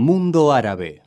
Mundo Árabe.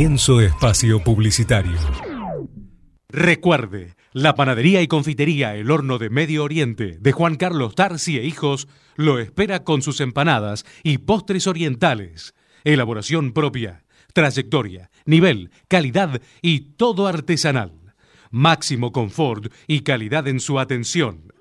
Comienzo espacio publicitario. Recuerde, la panadería y confitería El Horno de Medio Oriente de Juan Carlos Tarsi e Hijos lo espera con sus empanadas y postres orientales. Elaboración propia, trayectoria, nivel, calidad y todo artesanal. Máximo confort y calidad en su atención.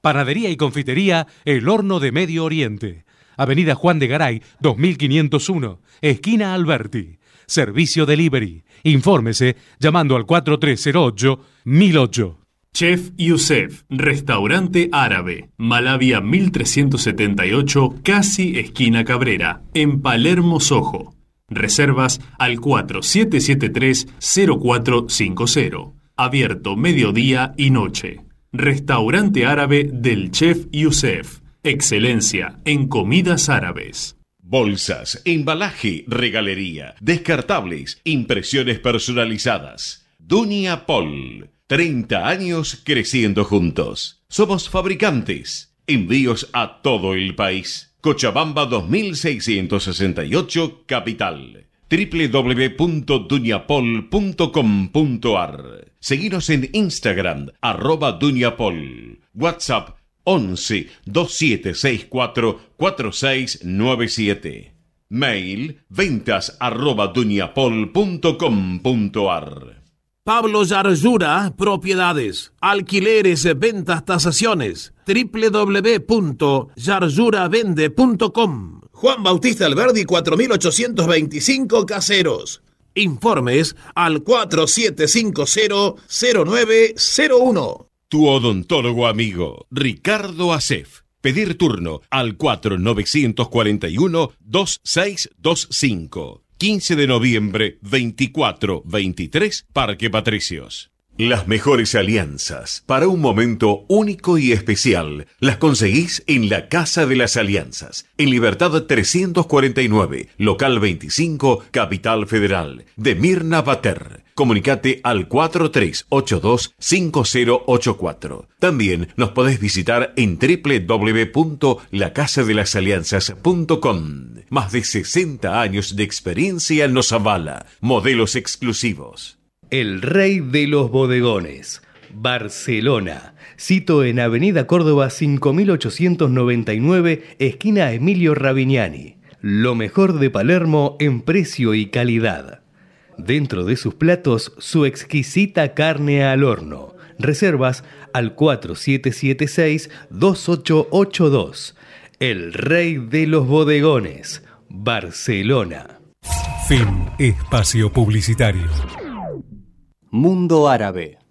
Panadería y confitería El Horno de Medio Oriente. Avenida Juan de Garay, 2501, esquina Alberti. Servicio Delivery. Infórmese llamando al 4308-1008. Chef Youssef, restaurante árabe, Malavia 1378, casi esquina Cabrera, en Palermo, Sojo. Reservas al 4773-0450. Abierto mediodía y noche. Restaurante árabe del Chef Youssef. Excelencia en comidas árabes. Bolsas, embalaje, regalería, descartables, impresiones personalizadas. Dunia Pol. 30 años creciendo juntos. Somos fabricantes. Envíos a todo el país. Cochabamba 2668, Capital. www.duniapol.com.ar Seguinos en Instagram, arroba Duniapol. WhatsApp 11 2764 4697. Mail ventas arroba duniapol.com.ar. Pablo Yarzura, propiedades, alquileres, ventas, tasaciones, www.yarzuravende.com. Juan Bautista Alberdi, 4825 Caseros. Informes al 4750-0901. Tu odontólogo amigo, Ricardo Acef. Pedir turno al 4941-2625. 15 de noviembre, 24-23, Parque Patricios. Las mejores alianzas para un momento único y especial las conseguís en la Casa de las Alianzas, en Libertad 349, local 25, Capital Federal, de Mirna Bater. Comunicate al 4382-5084. También nos podés visitar en www.lacasadelasalianzas.com. Más de 60 años de experiencia nos avala. Modelos exclusivos. El Rey de los Bodegones, Barcelona. Cito en Avenida Córdoba 5899, esquina Emilio Ravignani. Lo mejor de Palermo en precio y calidad. Dentro de sus platos, su exquisita carne al horno. Reservas al 4776-2882. El Rey de los Bodegones, Barcelona. Fin espacio publicitario. Mundo Árabe.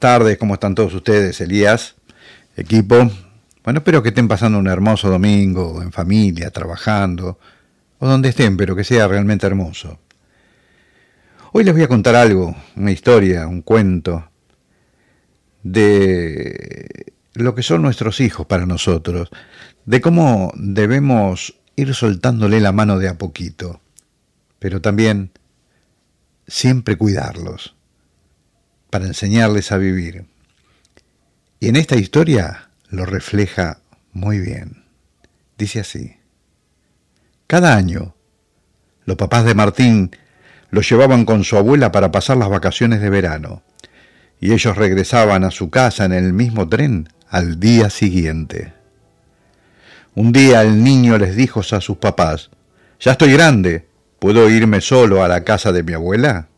Buenas tardes, ¿cómo están todos ustedes? Elías, equipo. Bueno, espero que estén pasando un hermoso domingo, en familia, trabajando, o donde estén, pero que sea realmente hermoso. Hoy les voy a contar algo, una historia, un cuento, de lo que son nuestros hijos para nosotros, de cómo debemos ir soltándole la mano de a poquito, pero también siempre cuidarlos, para enseñarles a vivir. Y en esta historia lo refleja muy bien. Dice así. Cada año, los papás de Martín lo llevaban con su abuela para pasar las vacaciones de verano, y ellos regresaban a su casa en el mismo tren al día siguiente. Un día el niño les dijo a sus papás, Ya estoy grande, ¿puedo irme solo a la casa de mi abuela?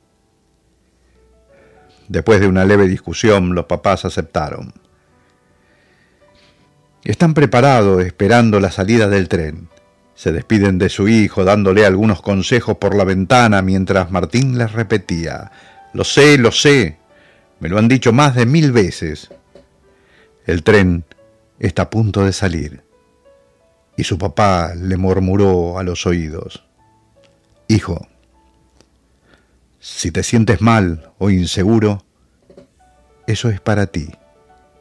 Después de una leve discusión, los papás aceptaron. Están preparados esperando la salida del tren. Se despiden de su hijo dándole algunos consejos por la ventana mientras Martín les repetía, Lo sé, lo sé, me lo han dicho más de mil veces. El tren está a punto de salir. Y su papá le murmuró a los oídos, Hijo, si te sientes mal o inseguro, eso es para ti.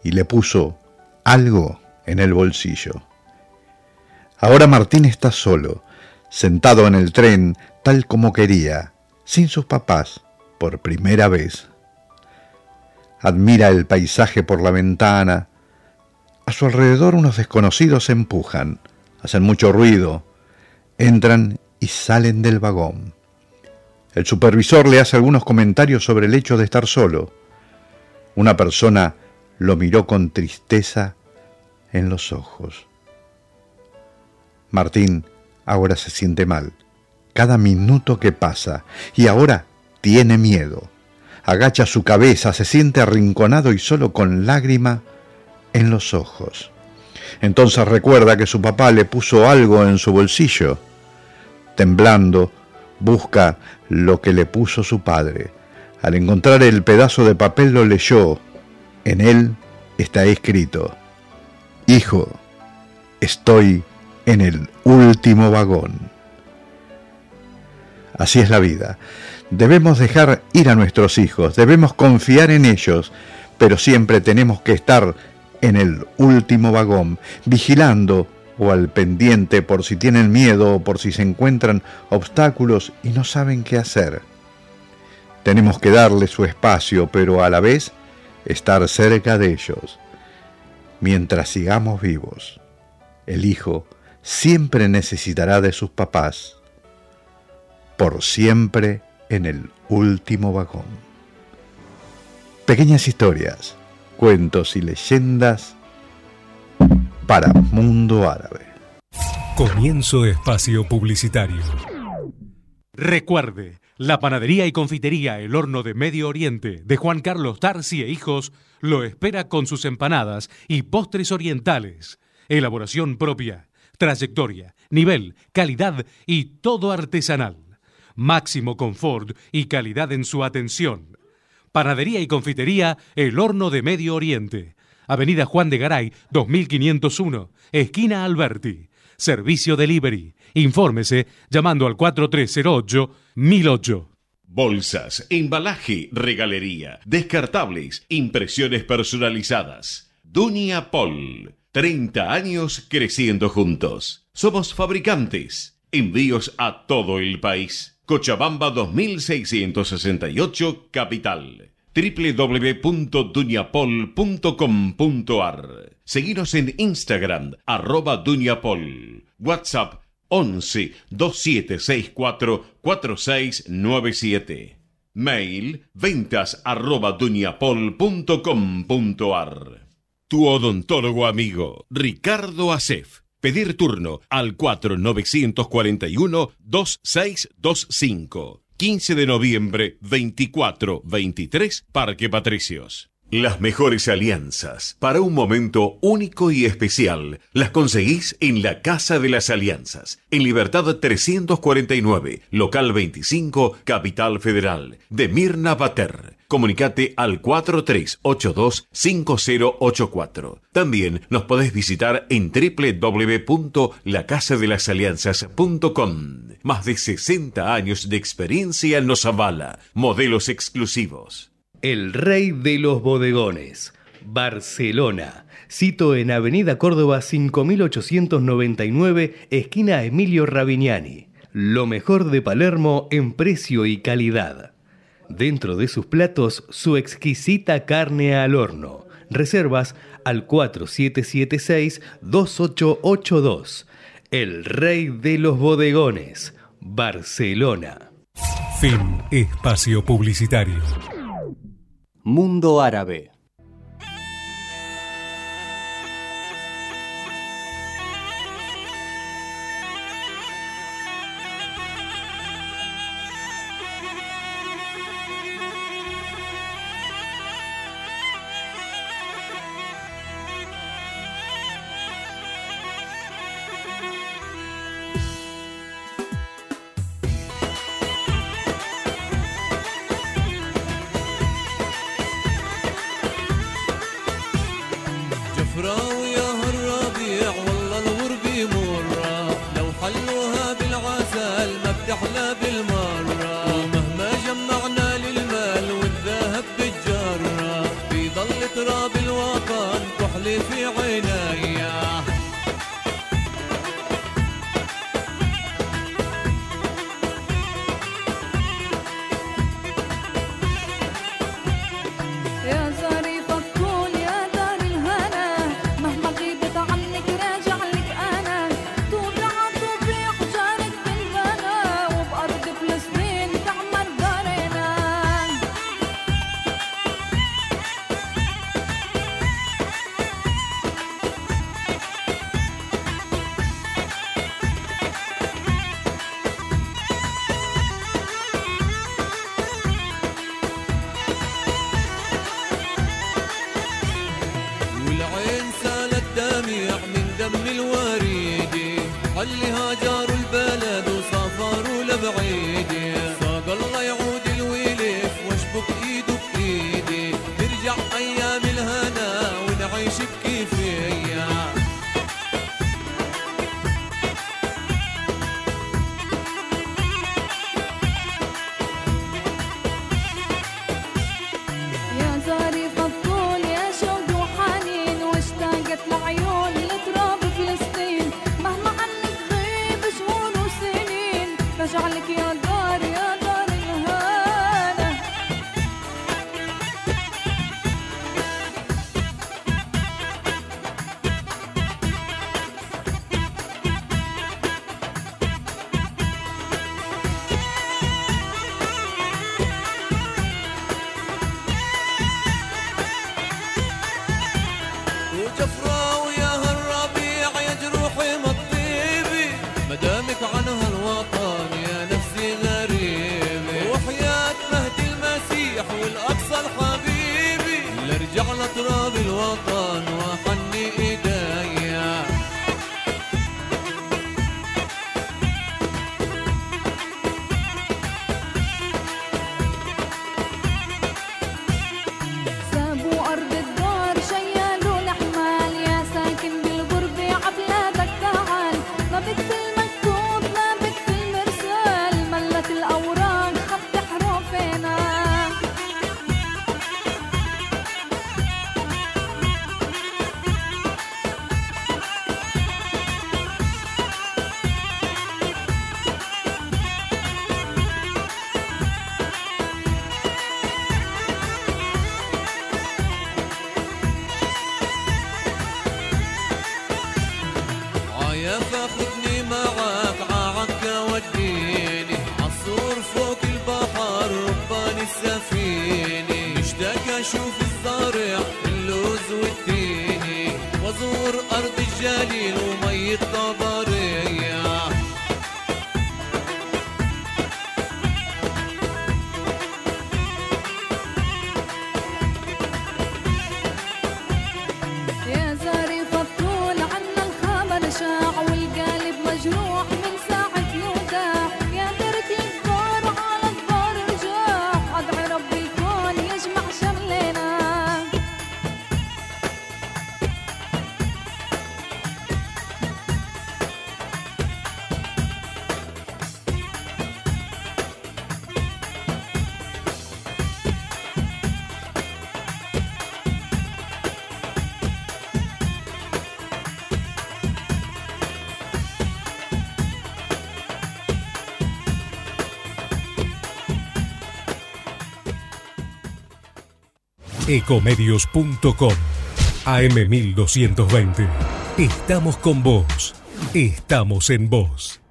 Y le puso algo en el bolsillo. Ahora Martín está solo, sentado en el tren tal como quería, sin sus papás, por primera vez. Admira el paisaje por la ventana. A su alrededor unos desconocidos se empujan, hacen mucho ruido, entran y salen del vagón. El supervisor le hace algunos comentarios sobre el hecho de estar solo. Una persona lo miró con tristeza en los ojos. Martín ahora se siente mal, cada minuto que pasa, y ahora tiene miedo. Agacha su cabeza, se siente arrinconado y solo con lágrima en los ojos. Entonces recuerda que su papá le puso algo en su bolsillo. Temblando, busca lo que le puso su padre. Al encontrar el pedazo de papel lo leyó. En él está escrito, Hijo, estoy en el último vagón. Así es la vida. Debemos dejar ir a nuestros hijos, debemos confiar en ellos, pero siempre tenemos que estar en el último vagón, vigilando o al pendiente por si tienen miedo o por si se encuentran obstáculos y no saben qué hacer. Tenemos que darles su espacio, pero a la vez estar cerca de ellos. Mientras sigamos vivos, el hijo siempre necesitará de sus papás, por siempre en el último vagón. Pequeñas historias, cuentos y leyendas para Mundo Árabe. Comienzo espacio publicitario. Recuerde, la panadería y confitería El Horno de Medio Oriente de Juan Carlos Tarsi e Hijos lo espera con sus empanadas y postres orientales. Elaboración propia, trayectoria, nivel, calidad y todo artesanal. Máximo confort y calidad en su atención. Panadería y confitería El Horno de Medio Oriente. Avenida Juan de Garay, 2501, esquina Alberti. Servicio Delivery. Infórmese llamando al 4308-1008. Bolsas, embalaje, regalería, descartables, impresiones personalizadas. Dunia Pol. 30 años creciendo juntos. Somos fabricantes. Envíos a todo el país. Cochabamba 2668, Capital www.duniapol.com.ar Seguinos en Instagram, arroba Duniapol. WhatsApp 11 2764 4697. Mail ventas arroba duniapol.com.ar. Tu odontólogo amigo, Ricardo Acef. Pedir turno al 4941 2625. 15 de noviembre, 24-23, Parque Patricios. Las mejores alianzas para un momento único y especial las conseguís en la Casa de las Alianzas, en Libertad 349, local 25, Capital Federal, de Mirna Bater. Comunicate al 4382-5084. También nos podés visitar en www.lacasadelasalianzas.com. Más de 60 años de experiencia nos avala. Modelos exclusivos. El Rey de los Bodegones, Barcelona. Cito en Avenida Córdoba 5899, esquina Emilio Ravignani. Lo mejor de Palermo en precio y calidad. Dentro de sus platos, su exquisita carne al horno. Reservas al 4776-2882. El Rey de los Bodegones, Barcelona. Fin Espacio Publicitario. Mundo Árabe. الوطن وحن إيدك Ecomedios.com AM1220. Estamos con vos. Estamos en vos.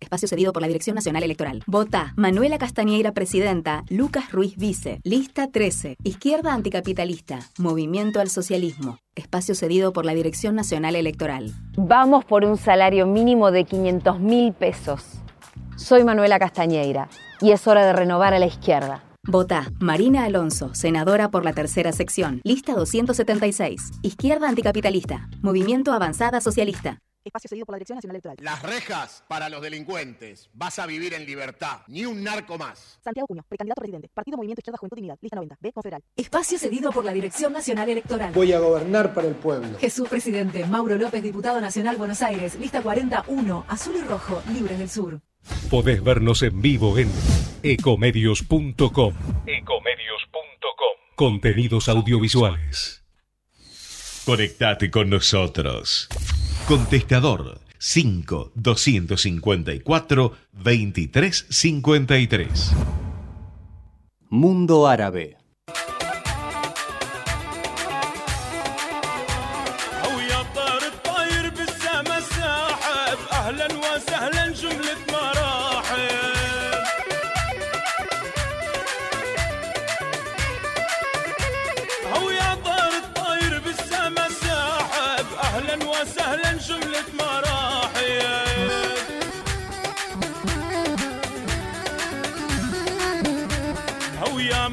Espacio cedido por la Dirección Nacional Electoral. Vota Manuela Castañeira, presidenta. Lucas Ruiz, vice. Lista 13. Izquierda anticapitalista. Movimiento al socialismo. Espacio cedido por la Dirección Nacional Electoral. Vamos por un salario mínimo de 500 mil pesos. Soy Manuela Castañeira y es hora de renovar a la izquierda. Vota Marina Alonso, senadora por la tercera sección. Lista 276. Izquierda anticapitalista. Movimiento Avanzada Socialista. Espacio cedido por la Dirección Nacional Electoral. Las rejas para los delincuentes. Vas a vivir en libertad. Ni un narco más. Santiago Cuño, precandidato a presidente. Partido Movimiento Izquierda Juventud Unidad. Lista 90. B. Confederal. Espacio cedido por la Dirección Nacional Electoral. Voy a gobernar para el pueblo. Jesús Presidente, Mauro López, Diputado Nacional Buenos Aires, lista 41, azul y rojo, libres del sur. Podés vernos en vivo en ecomedios.com. Contenidos audiovisuales. Conectate con nosotros. Contestador 5 254 2353. Mundo Árabe.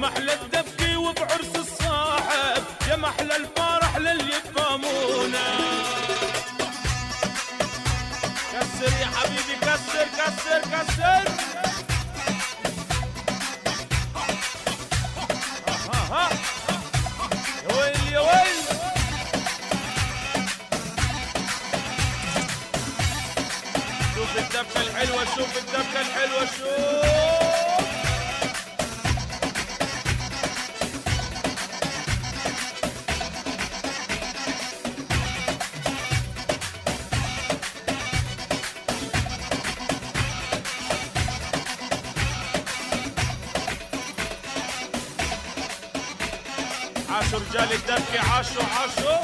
محلى الدفكي وبعرس الصاحب. يا محلى الفرح للي يفهمونا كسر يا حبيبي كسر كسر كسر. ها يا ويل شوف الدفة الحلوة شوف الدفة الحلوة شوف. رجال الدفة عاشوا عاشوا.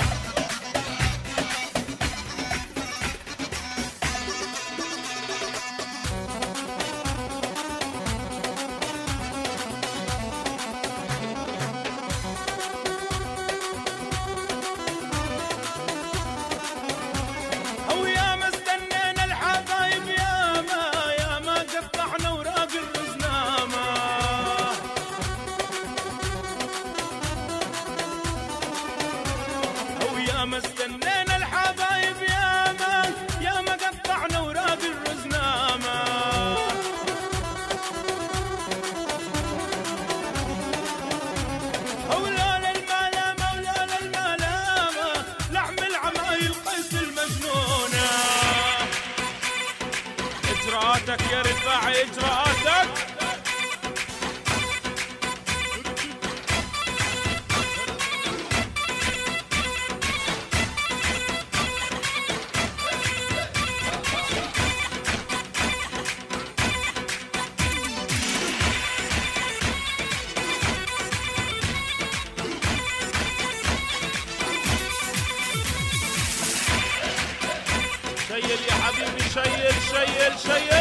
يا حبيبي شيل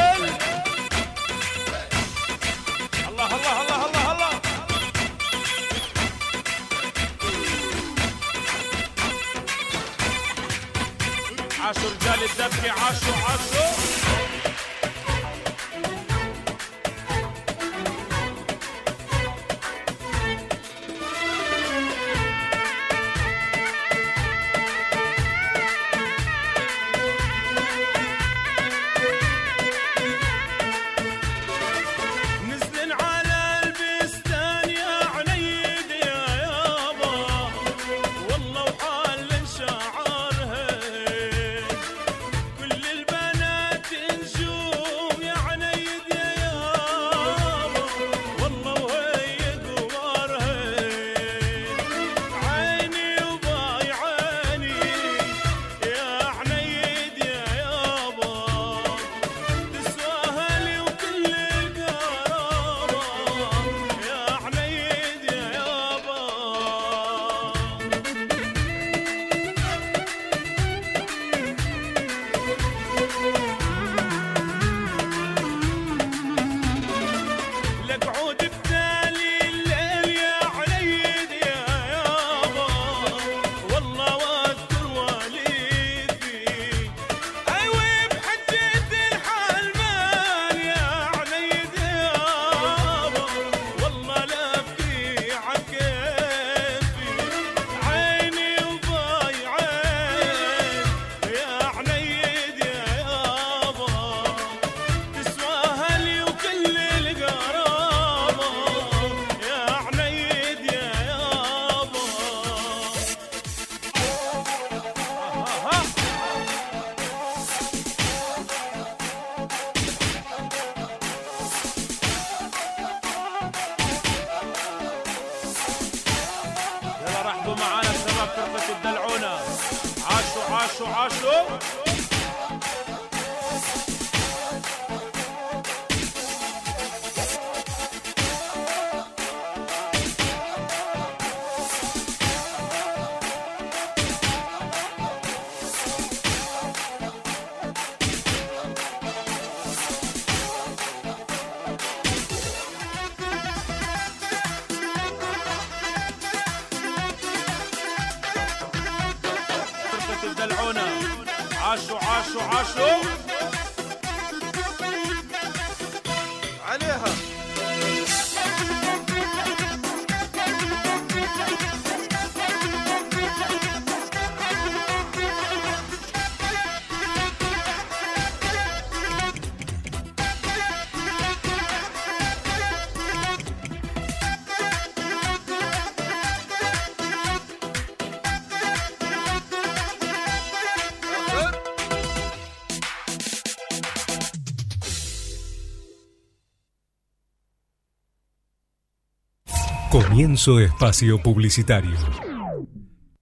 Comienzo espacio publicitario.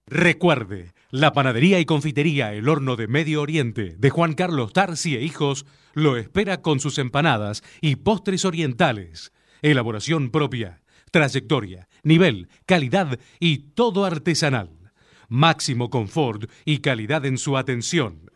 Recuerde, la panadería y confitería El Horno de Medio Oriente de Juan Carlos Tarsi e Hijos lo espera con sus empanadas y postres orientales. Elaboración propia, trayectoria, nivel, calidad y todo artesanal. Máximo confort y calidad en su atención.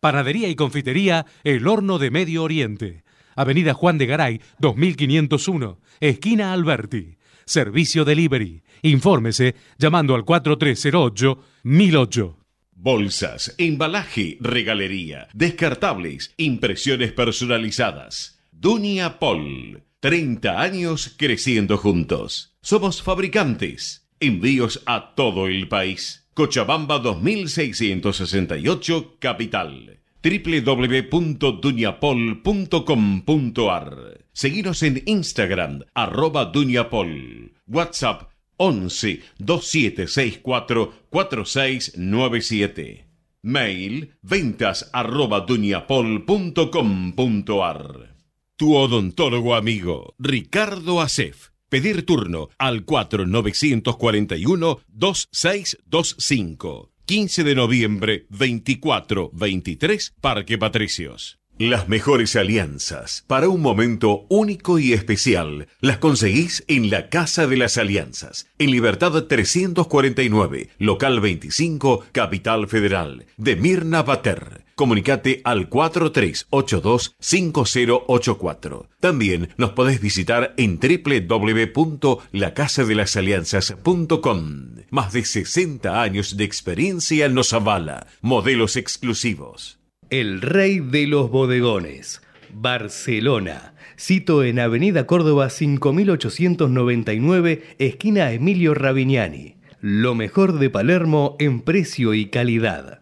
Panadería y confitería El Horno de Medio Oriente. Avenida Juan de Garay, 2501, esquina Alberti. Servicio Delivery. Infórmese llamando al 4308-1008. Bolsas, embalaje, regalería, descartables, impresiones personalizadas. Dunia Pol. 30 años creciendo juntos. Somos fabricantes. Envíos a todo el país. Cochabamba 2668, Capital. www.duñapol.com.ar Seguinos en Instagram, arroba Duñapol. WhatsApp 11 2764 4697. Mail ventas arroba duñapol.com.ar. Tu odontólogo amigo, Ricardo Acef. Pedir turno al 4941-2625. 15 de noviembre, 24-23, Parque Patricios. Las mejores alianzas para un momento único y especial las conseguís en la Casa de las Alianzas, en Libertad 349, local 25, Capital Federal, de Mirna Bater. Comunicate al 4382-5084. También nos podés visitar en www.lacasadelasalianzas.com. Más de 60 años de experiencia nos avala. Modelos exclusivos. El Rey de los Bodegones, Barcelona. Cito en Avenida Córdoba 5899, esquina Emilio Ravignani. Lo mejor de Palermo en precio y calidad.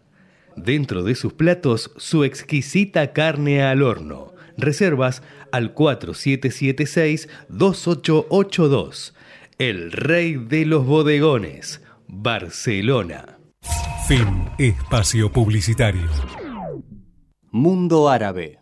Dentro de sus platos, su exquisita carne al horno. Reservas al 4776-2882. El Rey de los Bodegones, Barcelona. Fin espacio publicitario. Mundo Árabe.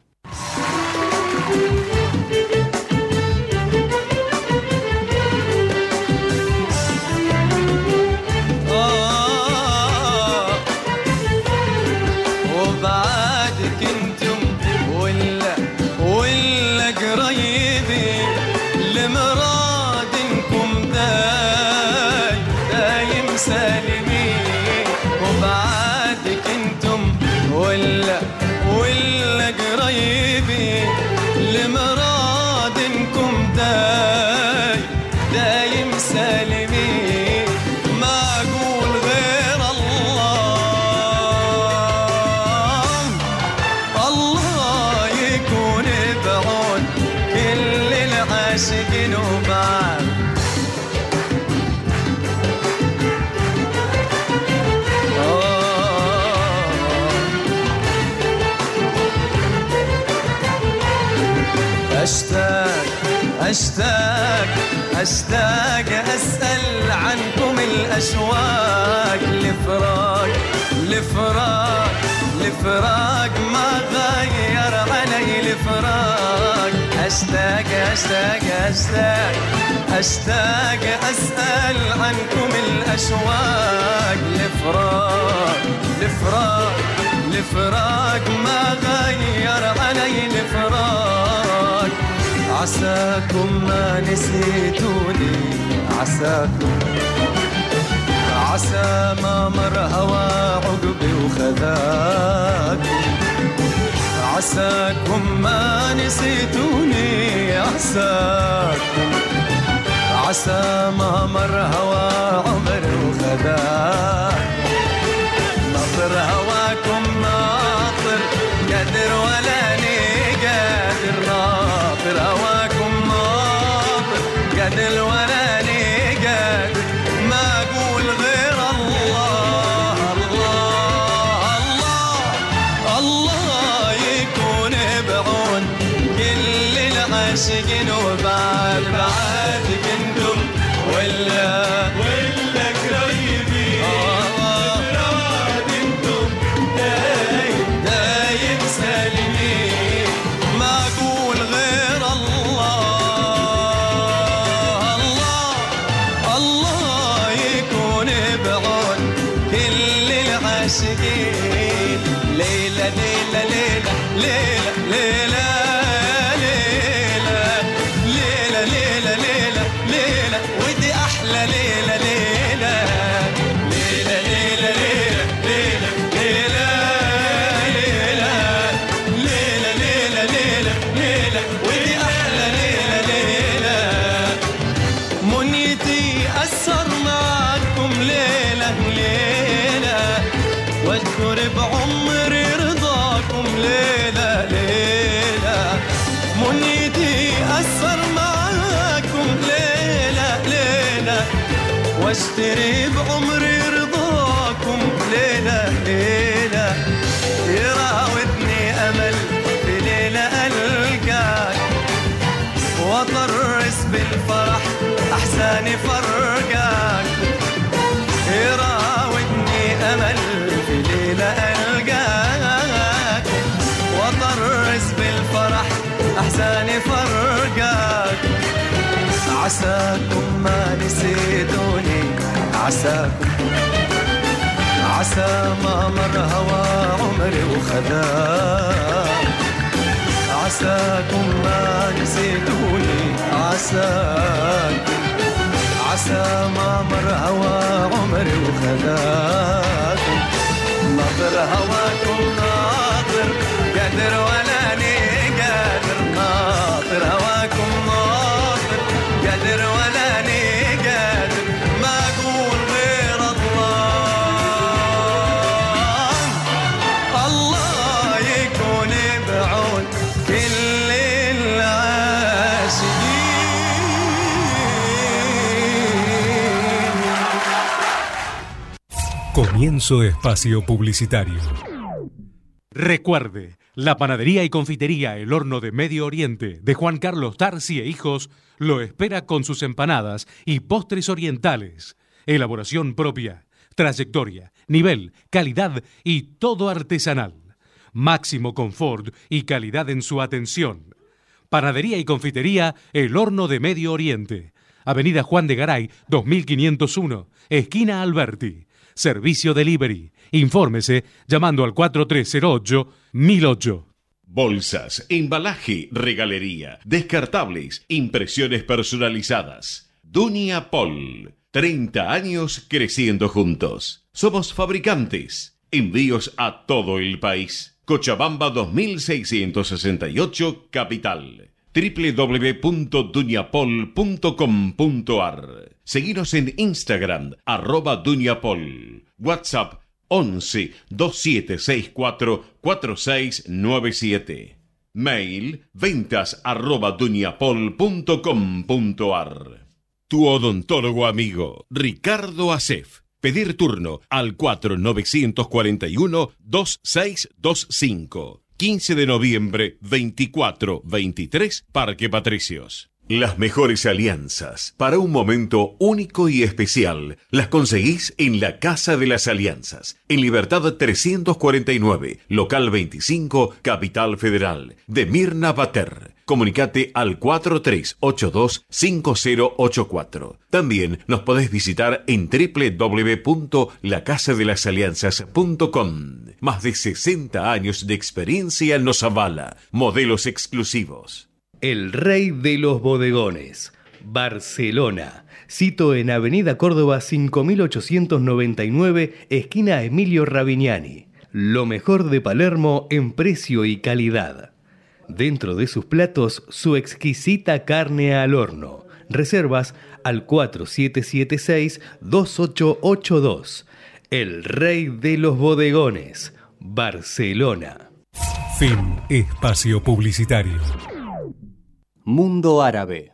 لفراق لفراق ما غير علي لفراق أشتاق أشتاق أشتاق أشتاق أسأل عنكم الأشواق لفراق لفراق لفراق ما غير علي الفراق. عساكم ما نسيتوني عساكم. عسى ما مر هوى عقبي وخذاكم عساكم ما نسيتوني عساكم عسى ما مر هوى عمر وخذاكم ناطر هواكم ناطر قدر ولا قادر ناطر هواكم ناطر قدر ولا واذكر بعمري رضاكم ليلة ليلة. منيتي أسهر معكم ليلة ليلة. واشتري بعمري احساني فرقاك عساكم ما نسيتوني. عساكم. عسى ما مر هوى عمري وخذاك عساكم ما نسيتوني. عساكم عسى ما مر هوى عمري وخذاكم ناطر هواكم ناطر قادر ولا ناطر هواكم ناطر قادر ولا قادر ما اقول غير الله الله يكون بعون كل العاشقين Comienzo espacio publicitario. Recuerde, la panadería y confitería El Horno de Medio Oriente de Juan Carlos Tarsi e Hijos lo espera con sus empanadas y postres orientales. Elaboración propia, trayectoria, nivel, calidad y todo artesanal. Máximo confort y calidad en su atención. Panadería y confitería El Horno de Medio Oriente. Avenida Juan de Garay, 2501, esquina Alberti. Servicio Delivery. Infórmese llamando al 4308 1008. Bolsas, embalaje, regalería, descartables, impresiones personalizadas. Dunia Pol. 30 años creciendo juntos. Somos fabricantes. Envíos a todo el país. Cochabamba 2668, Capital. www.duñapol.com.ar Seguinos en Instagram, arroba Duñapol. WhatsApp 11 2764 4697. Mail ventas arroba duñapol.com.ar. Tu odontólogo amigo, Ricardo Acef. Pedir turno al 4941-2625. 15 de noviembre, 24-23, Parque Patricios. Las mejores alianzas para un momento único y especial las conseguís en la Casa de las Alianzas, en Libertad 349, local 25, Capital Federal, de Mirna Bater. Comunicate al 4382-5084. También nos podés visitar en www.lacasadelasalianzas.com. Más de 60 años de experiencia nos avala. Modelos exclusivos. El Rey de los Bodegones, Barcelona. Cito en Avenida Córdoba 5899, esquina Emilio Ravignani. Lo mejor de Palermo en precio y calidad. Dentro de sus platos, su exquisita carne al horno. Reservas al 4776-2882. El Rey de los Bodegones, Barcelona. Fin Espacio Publicitario. Mundo Árabe.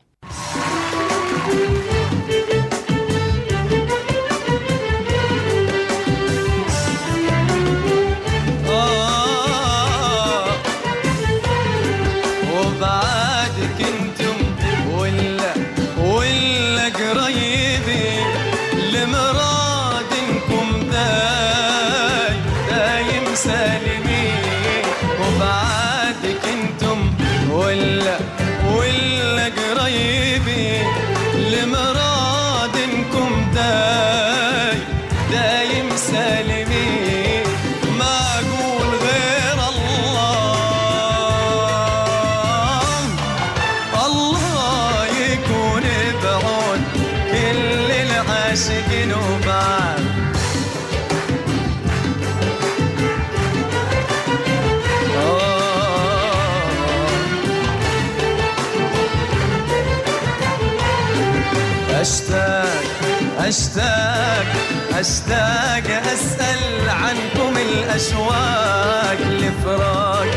الأشواق لفراق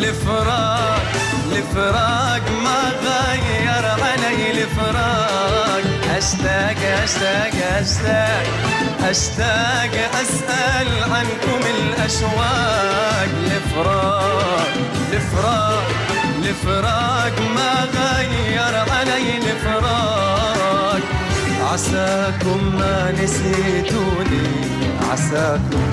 لفراق لفراق ما غير علي لفراق. أشتاق أشتاق أشتاق أشتاق أسأل عنكم الأشواق. لفراق لفراق لفراق ما غير علي لفراق. عساكم ما نسيتوني عساكم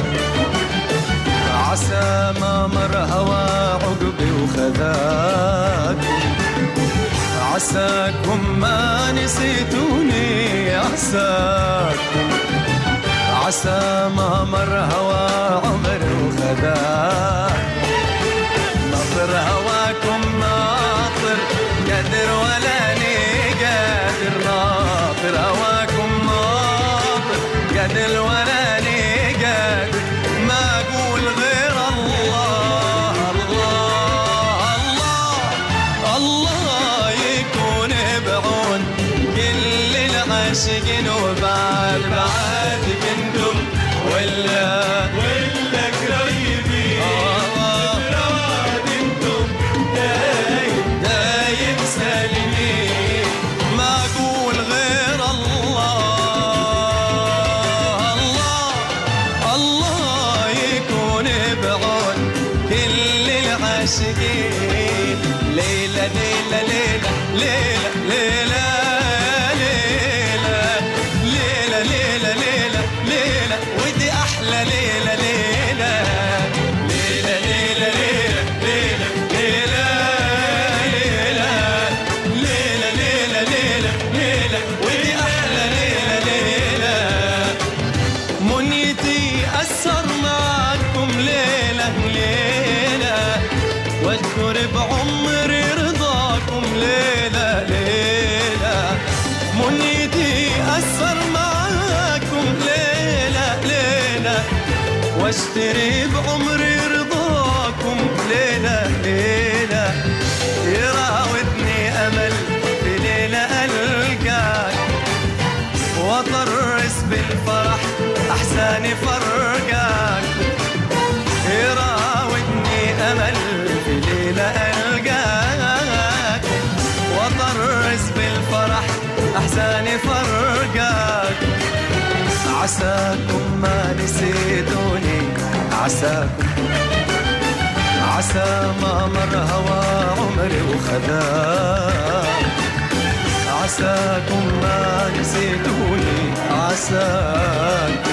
عسى ما مر هوى عقبي وخذاك. عساكم ما نسيتوني عساكم عسى ما مر هوى عمر وخذاك. وأطرس بالفرح أحساني فرقاك يراودني أمل في ليلة ألقاك. وأطرس بالفرح أحساني فرقاك عساكم ما نسيتوني عساكم. عسى ما مر هوى عمري وخذاك. عساكم ما نسيتوني. عساك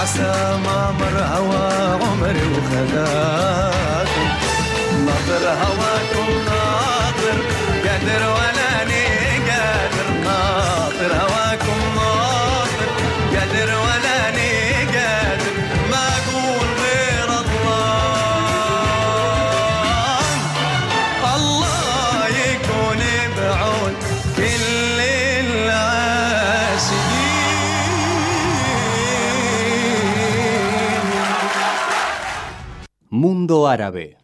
عسى ما مر هوى عمري وخذاكم ناطر هواكم ناطر قادر ولا قادر ناطر هواكم Mundo Árabe.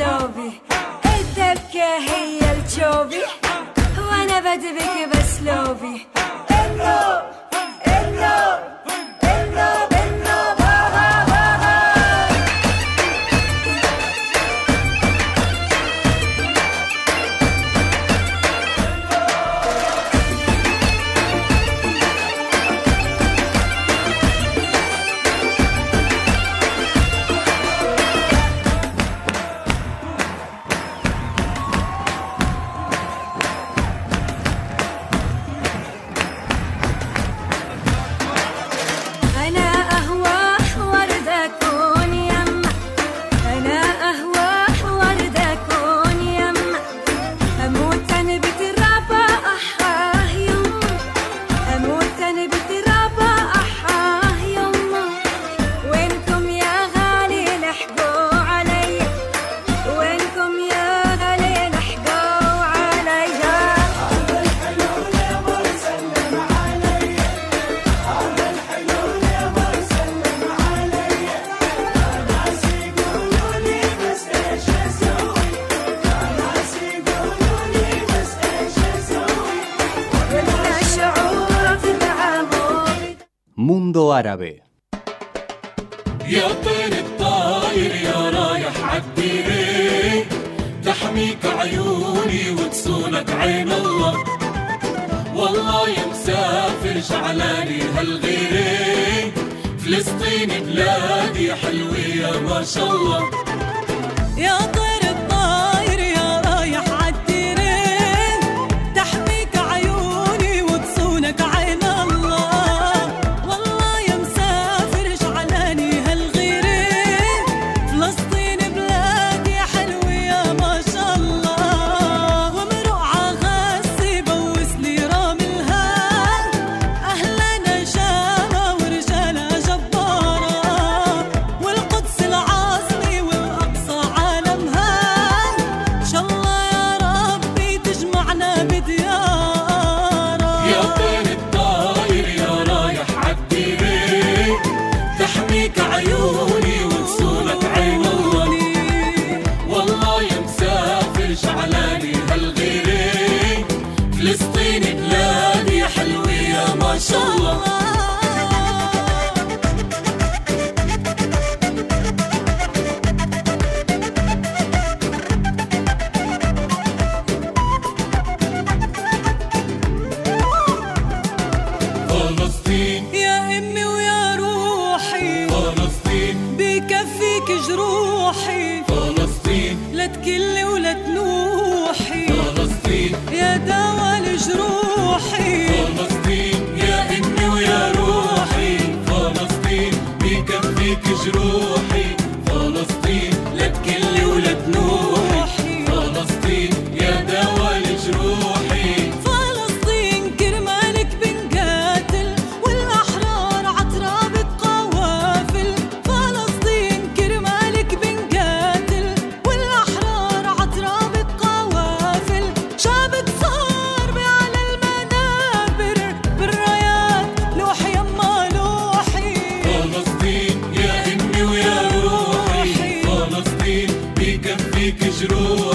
لوبي. الدبكة هي الجوبي؟ وأنا بدبك بس لوبي. tirou.